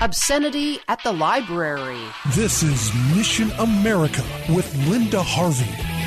Obscenity at the library. This is Mission America with Linda Harvey.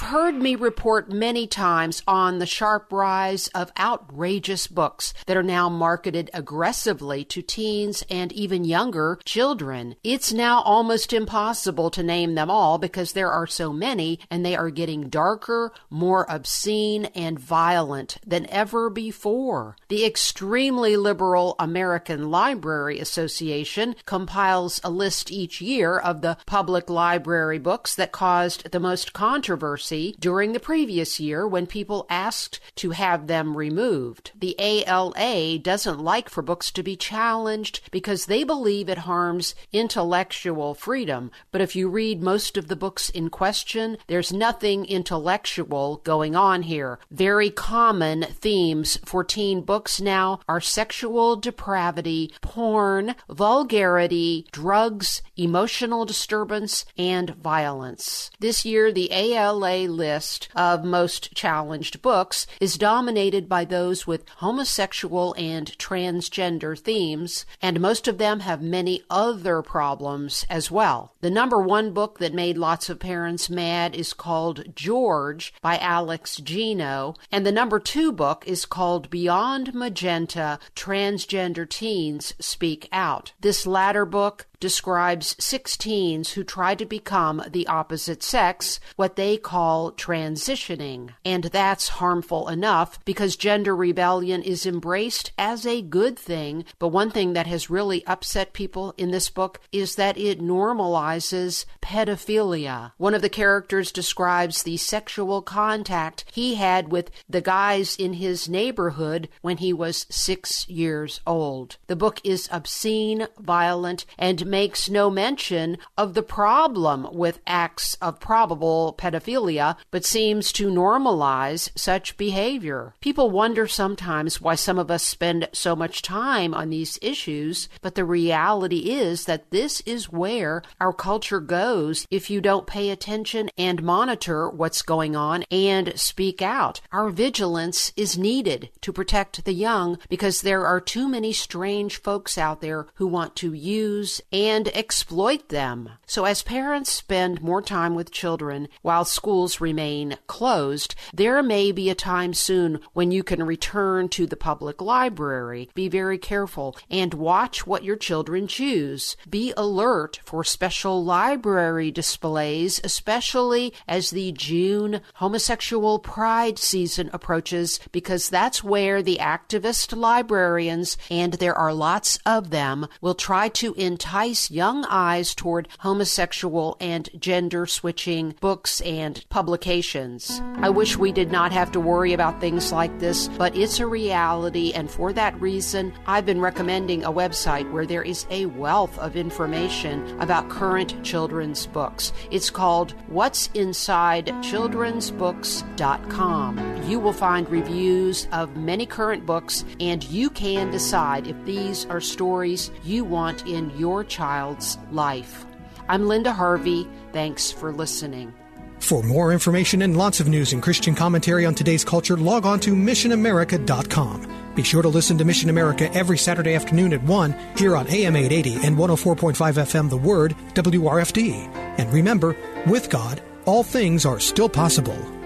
You've heard me report many times on the sharp rise of outrageous books that are now marketed aggressively to teens and even younger children. It's now almost impossible to name them all because there are so many and they are getting darker, more obscene, and violent than ever before. The extremely liberal American Library Association compiles a list each year of the public library books that caused the most controversy during the previous year when people asked to have them removed. The ALA doesn't like for books to be challenged because they believe it harms intellectual freedom. But if you read most of the books in question, there's nothing intellectual going on here. Very common themes for teen books now are sexual depravity, porn, vulgarity, drugs, emotional disturbance, and violence. This year, the ALA list of most challenged books is dominated by those with homosexual and transgender themes, and most of them have many other problems as well. The number one book that made lots of parents mad is called George by Alex Gino, and the number two book is called Beyond Magenta Transgender Teens Speak Out. This latter book describes six teens who try to become the opposite sex, what they call transitioning. And that's harmful enough because gender rebellion is embraced as a good thing. But one thing that has really upset people in this book is that it normalizes pedophilia. One of the characters describes the sexual contact he had with the guys in his neighborhood when he was six years old. The book is obscene, violent, and makes no mention of the problem with acts of probable pedophilia, but seems to normalize such behavior. People wonder sometimes why some of us spend so much time on these issues, but the reality is that this is where our culture goes if you don't pay attention and monitor what's going on and speak out. Our vigilance is needed to protect the young because there are too many strange folks out there who want to use and exploit them. So, as parents spend more time with children while schools remain closed, there may be a time soon when you can return to the public library. Be very careful and watch what your children choose. Be alert for special library displays, especially as the June homosexual pride season approaches, because that's where the activist librarians, and there are lots of them, will try to entice young young eyes toward homosexual and gender switching books and publications. I wish we did not have to worry about things like this, but it's a reality, and for that reason, I've been recommending a website where there is a wealth of information about current children's books. It's called What's Inside Children'sbooks.com. You will find reviews of many current books, and you can decide if these are stories you want in your child's life. I'm Linda Harvey. Thanks for listening. For more information and lots of news and Christian commentary on today's culture, log on to missionamerica.com. Be sure to listen to Mission America every Saturday afternoon at 1 here on AM 880 and 104.5 FM The Word, WRFD. And remember, with God, all things are still possible.